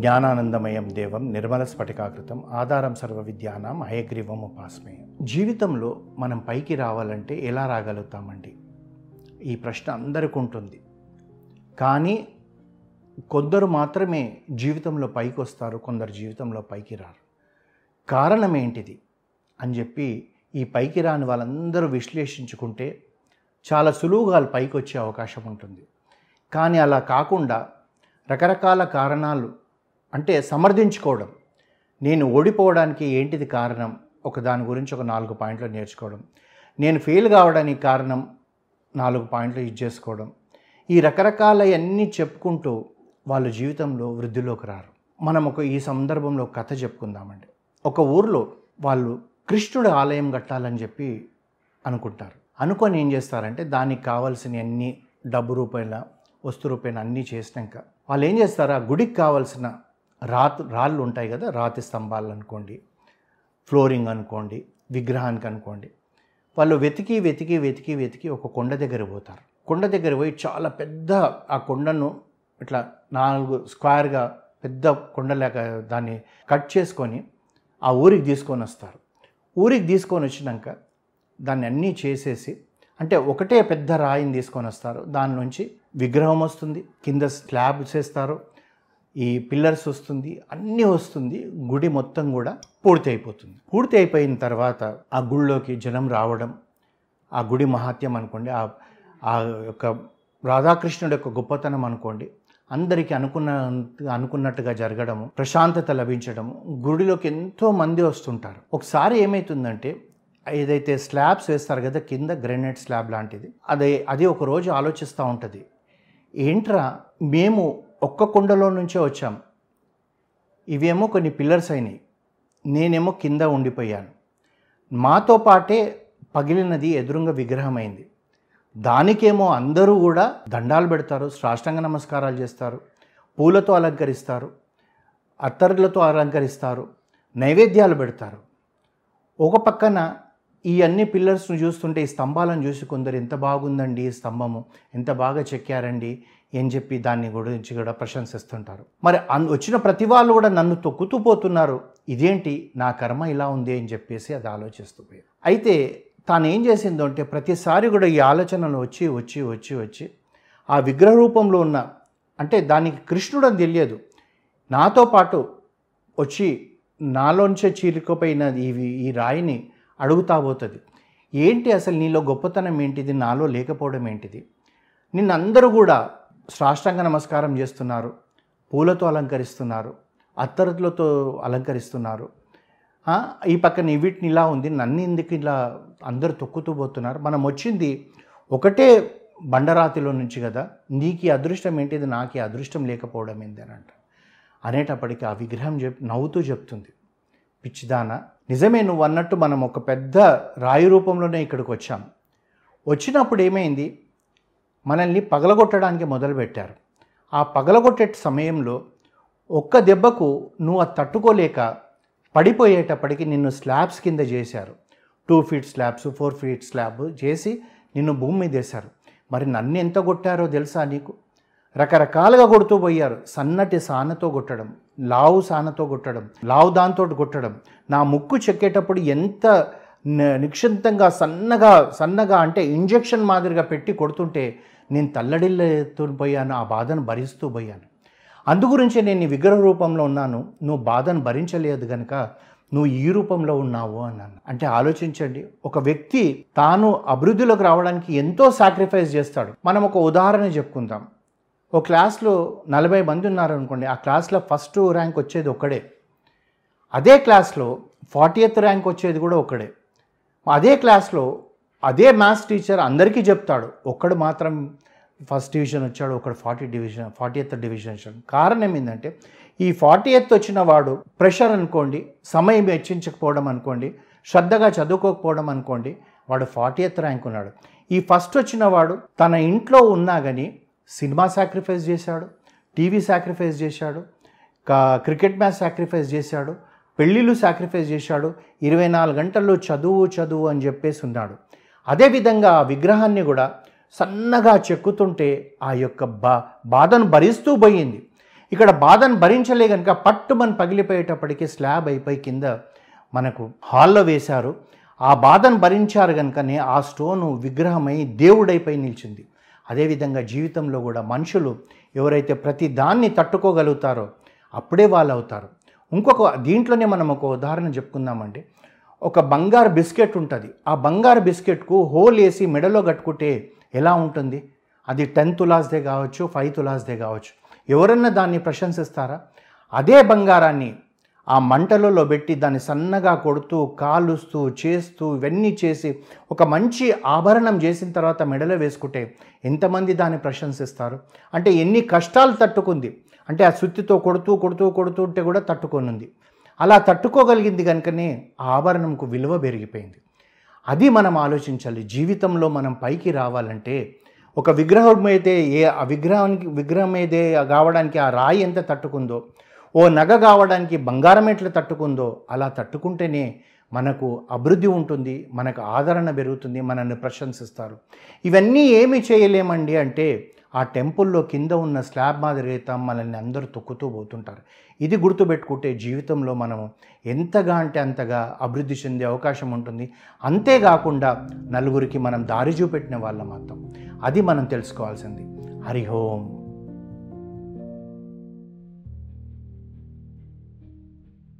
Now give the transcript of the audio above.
జ్ఞానానందమయం దేవం నిర్మల స్ఫటికాకృతం ఆధారం సర్వ విద్యానం హయగ్రీవం ఉపాస్మే జీవితంలో మనం పైకి రావాలంటే ఎలా రాగలుగుతామండి? ఈ ప్రశ్న అందరికీ ఉంటుంది. కానీ కొందరు మాత్రమే జీవితంలో పైకి వస్తారు కొందరు జీవితంలో పైకి రారు. కారణం ఏంటిది? అని చెప్పి ఈ పైకి రాని వాళ్ళందరూ విశ్లేషించుకుంటే చాలా సులువుగా వాళ్ళు పైకి వచ్చే అవకాశం ఉంటుంది. కానీ అలా కాకుండా రకరకాల కారణాలు అంటే సమర్థించుకోవడం. నేను ఓడిపోవడానికి ఏంటిది కారణం? ఒక దాని గురించి ఒక నాలుగు పాయింట్లు నేర్చుకోవడం. నేను ఫెయిల్ కావడానికి కారణం? నాలుగు పాయింట్లు ఇది చేసుకోవడం. ఈ రకరకాలన్నీ చెప్పుకుంటూ వాళ్ళ జీవితంలో వృద్ధిలోకి రారు. మనం ఒక ఈ సందర్భంలో కథ చెప్పుకుందామండి. ఒక ఊర్లో వాళ్ళు కృష్ణుడి ఆలయం కట్టాలని చెప్పి అనుకుంటారు. అనుకొని ఏం చేస్తారంటే దానికి కావాల్సిన అన్ని డబ్బు రూపాయల వస్తు రూపాయల అన్నీ చేసినాక వాళ్ళు ఏం చేస్తారు? ఆ గుడికి కావాల్సిన రాత్ రాళ్ళు ఉంటాయి కదా రాతి స్తంభాలు అనుకోండి ఫ్లోరింగ్ అనుకోండి విగ్రహానికి అనుకోండి వాళ్ళు వెతికి వెతికి వెతికి వెతికి ఒక కొండ దగ్గర పోతారు. కొండ దగ్గర పోయి చాలా పెద్ద ఆ కొండను ఇట్లా నాలుగు స్క్వేర్గా పెద్ద కొండలేక దాన్ని కట్ చేసుకొని ఆ ఊరికి తీసుకొని వస్తారు. ఊరికి తీసుకొని వచ్చినాక దాన్ని అన్నీ చేసేసి అంటే ఒకటే పెద్ద రాయిని తీసుకొని వస్తారు. దాని నుంచి విగ్రహం వస్తుంది కింద స్లాబ్ చేస్తారు ఈ పిల్లర్స్ వస్తుంది అన్నీ వస్తుంది గుడి మొత్తం కూడా పూర్తి అయిపోతుంది. పూర్తి అయిపోయిన తర్వాత ఆ గుడిలోకి జనం రావడం ఆ గుడి మహాత్యం అనుకోండి ఆ ఆ యొక్క రాధాకృష్ణుడి యొక్క గొప్పతనం అనుకోండి అందరికీ అనుకున్న అనుకున్నట్టుగా జరగడము ప్రశాంతత లభించడము గుడిలోకి ఎంతో మంది వస్తుంటారు. ఒకసారి ఏమవుతుందంటే ఏదైతే స్లాబ్స్ వేస్తారు కదా కింద గ్రెనైట్ స్లాబ్ లాంటిది అదే అది ఒక రోజు ఆలోచిస్తూ ఉంటుంది. ఏంట్రా మేము ఒక్క కుండలో నుంచే వచ్చాం. ఇవేమో కొన్ని పిల్లర్స్ అయినాయి. నేనేమో కింద ఉండిపోయాను. మాతో పాటే పగిలినది ఎదురుంగ విగ్రహమైంది. దానికేమో అందరూ కూడా దండాలు పెడతారు సాష్టాంగ నమస్కారాలు చేస్తారు పూలతో అలంకరిస్తారు అత్తరులతో అలంకరిస్తారు నైవేద్యాలు పెడతారు. ఒక పక్కన ఈ అన్ని పిల్లర్స్ను చూస్తుంటే ఈ స్తంభాలను చూసి కొందరు ఎంత బాగుందండి ఈ స్తంభము ఎంత బాగా చెక్కారండి అని చెప్పి దాన్ని గురించి కూడా ప్రశంసిస్తుంటారు. మరి అన్ వచ్చిన ప్రతి వాళ్ళు కూడా నన్ను తొక్కుతూ పోతున్నారు. ఇదేంటి? నా కర్మ ఇలా ఉంది అని చెప్పేసి అది ఆలోచిస్తూ పోయారు. అయితే తాను ఏం చేసిందో అంటే ప్రతిసారి కూడా ఈ ఆలోచనలు వచ్చి వచ్చి వచ్చి వచ్చి ఆ విగ్రహ రూపంలో ఉన్న అంటే దానికి కృష్ణుడు అని తెలియదు. నాతో పాటు వచ్చి నాలోంచే చీలికపోయిన ఈ ఈ రాయిని అడుగుతా పోతుంది. ఏంటి అసలు నీలో గొప్పతనం ఏంటిది? నాలో లేకపోవడం ఏంటిది? నిన్నందరూ కూడా సాష్టాంగ నమస్కారం చేస్తున్నారు. పూలతో అలంకరిస్తున్నారు. అత్తరులతో అలంకరిస్తున్నారు. ఈ పక్కన వీటిని ఇలా ఉంది నన్ను ఎందుకు ఇలా అందరు తొక్కుతూ పోతున్నారు? మనం వచ్చింది ఒకటే బండరాతిలో నుంచి కదా. నీకు ఈ అదృష్టం ఏంటిది? నాకు ఈ అదృష్టం లేకపోవడం ఏంటి అని అంట అనేటప్పటికీ ఆ విగ్రహం చెప్ నవ్వుతూ చెప్తుంది. పిచ్చిదాన నిజమే నువ్వు అన్నట్టు మనం ఒక పెద్ద రాయి రూపంలోనే ఇక్కడికి వచ్చాం. వచ్చినప్పుడు ఏమైంది? మనల్ని పగలగొట్టడానికి మొదలుపెట్టారు. ఆ పగలగొట్టే సమయంలో ఒక్క దెబ్బకు నువ్వు అది తట్టుకోలేక పడిపోయేటప్పటికి నిన్ను స్లాబ్స్ కింద చేశారు. Two feet slabs four feet slab చేసి నిన్ను భూమి మీద వేశారు. మరి నన్ను ఎంత కొట్టారో తెలుసా నీకు? రకరకాలుగా కొడుతూ పోయారు. సన్నటి సానతో కొట్టడం లావు సానతో కొట్టడం లావు దాంతో కొట్టడం. నా ముక్కు చెక్కేటప్పుడు ఎంత నిక్షిప్తంగా సన్నగా సన్నగా అంటే ఇంజెక్షన్ మాదిరిగా పెట్టి కొడుతుంటే నేను తల్లడిల్లుతూ పోయాను ఆ బాధను భరిస్తూ పోయాను. అందుగురించి నేను విగ్రహ రూపంలో ఉన్నాను నువ్వు బాధను భరించలేదు కనుక నువ్వు ఈ రూపంలో ఉన్నావు అన్నాను. అంటే ఆలోచించండి ఒక వ్యక్తి తాను అభివృద్ధిలోకి రావడానికి ఎంతో సాక్రిఫైస్ చేస్తాడు. మనం ఒక ఉదాహరణ చెప్పుకుందాం. ఒక క్లాస్లో నలభై మంది ఉన్నారనుకోండి ఆ క్లాస్లో ఫస్ట్ ర్యాంక్ వచ్చేది ఒక్కడే. అదే క్లాస్లో ఫార్టీయత్ ర్యాంక్ వచ్చేది కూడా ఒకడే అదే క్లాస్లో అదే మ్యాథ్స్ టీచర్ అందరికీ చెప్తాడు. ఒక్కడు మాత్రం ఫస్ట్ డివిజన్ వచ్చాడు ఒకడు forty division fortieth division వచ్చాడు. కారణం ఏంటంటే ఈ ఫార్టీ ఎయిత్ వచ్చిన వాడు ప్రెషర్ అనుకోండి సమయం వెచ్చించకపోవడం అనుకోండి శ్రద్ధగా చదువుకోకపోవడం అనుకోండి వాడు ఫార్టీ ఎయిత్ ర్యాంక్ ఉన్నాడు. ఈ ఫస్ట్ వచ్చిన వాడు తన ఇంట్లో ఉన్నా కానీ సినిమా సాక్రిఫైస్ చేశాడు టీవీ సాక్రిఫైస్ చేశాడు క్రికెట్ మ్యాచ్ సాక్రిఫైస్ చేశాడు పెళ్ళిళ్ళు సాక్రిఫైస్ చేశాడు. ఇరవై నాలుగు గంటల్లో చదువు చదువు అని చెప్పేసి ఉన్నాడు. అదేవిధంగా ఆ విగ్రహాన్ని కూడా సన్నగా చెక్కుతుంటే ఆ యొక్క బా బాధను భరిస్తూ పోయింది. ఇక్కడ బాధను భరించలే కనుక పట్టుమని పగిలిపోయేటప్పటికి స్లాబ్ అయిపోయి కింద మనకు హాల్లో వేశారు. ఆ బాధను భరించారు కనుకనే ఆ స్టోను విగ్రహమై దేవుడైపోయి నిలిచింది. అదేవిధంగా జీవితంలో కూడా మనుషులు ఎవరైతే ప్రతి దాన్ని తట్టుకోగలుగుతారో అప్పుడే వాళ్ళు అవుతారు ఇంకొక దీంట్లోనే మనం ఒక ఉదాహరణ చెప్పుకుందామండి. ఒక బంగారు బిస్కెట్ ఉంటుంది. ఆ బంగారు బిస్కెట్కు హోల్ వేసి మెడలో కట్టుకుంటే ఎలా ఉంటుంది? అది టెన్ తులాస్దే కావచ్చు ఫైవ్ తులాస్దే కావచ్చు. ఎవరన్నా దాన్ని ప్రశంసిస్తారా? అదే బంగారాన్ని ఆ మంటలలో పెట్టి దాన్ని సన్నగా కొడుతూ కాలుస్తూ చేస్తూ ఇవన్నీ చేసి ఒక మంచి ఆభరణం చేసిన తర్వాత మెడలో వేసుకుంటే ఎంతమంది దాన్ని ప్రశంసిస్తారు? అంటే ఎన్ని కష్టాలు తట్టుకుంది? అంటే ఆ సుత్తితో కొడుతూ కొడుతూ కొడుతూ ఉంటే కూడా తట్టుకొనుంది. అలా తట్టుకోగలిగింది కనుకనే ఆ ఆభరణంకు విలువ పెరిగిపోయింది. అది మనం ఆలోచించాలి. జీవితంలో మనం పైకి రావాలంటే ఒక విగ్రహం అయితే ఏ ఆ విగ్రహానికి విగ్రహం అయితే కావడానికి ఆ రాయి ఎంత తట్టుకుందో ఓ నగ కావడానికి బంగారం ఎట్లా తట్టుకుందో అలా తట్టుకుంటేనే మనకు అభివృద్ధి ఉంటుంది మనకు ఆదరణ పెరుగుతుంది మనల్ని ప్రశంసిస్తారు. ఇవన్నీ ఏమి చేయలేమండి అంటే ఆ టెంపుల్లో కింద ఉన్న స్లాబ్ మాదిరి అయితే మనల్ని అందరూ తొక్కుతూ పోతుంటారు. ఇది గుర్తుపెట్టుకుంటే జీవితంలో మనము ఎంతగా అంటే అంతగా అభివృద్ధి చెందే అవకాశం ఉంటుంది. అంతేకాకుండా నలుగురికి మనం దారి చూపెట్టిన వాళ్ళం మాత్రం. అది మనం తెలుసుకోవాల్సింది. హరిహోం